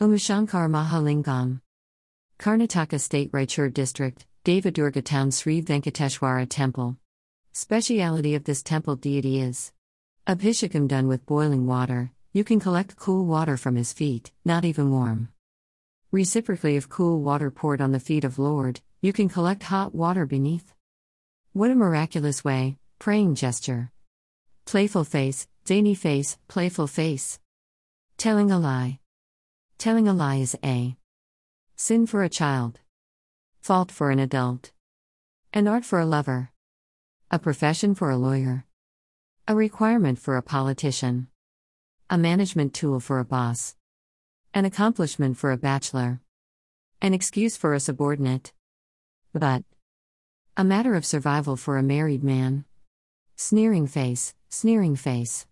Umashankar Mahalingam. Karnataka State Raichur District, Devadurga Town Sri Venkateshwara Temple. Speciality of this temple deity is Abhishekam done with boiling water, you can collect cool water from his feet, not even warm. Reciprocally, if cool water poured on the feet of Lord, you can collect hot water beneath. What a miraculous way, praying gesture. Playful face, zany face, playful face. Telling a lie. Telling a lie is a sin for a child, fault for an adult, an art for a lover, a profession for a lawyer, a requirement for a politician, a management tool for a boss, an accomplishment for a bachelor, an excuse for a subordinate. But a matter of survival for a married man. Sneering face, sneering face.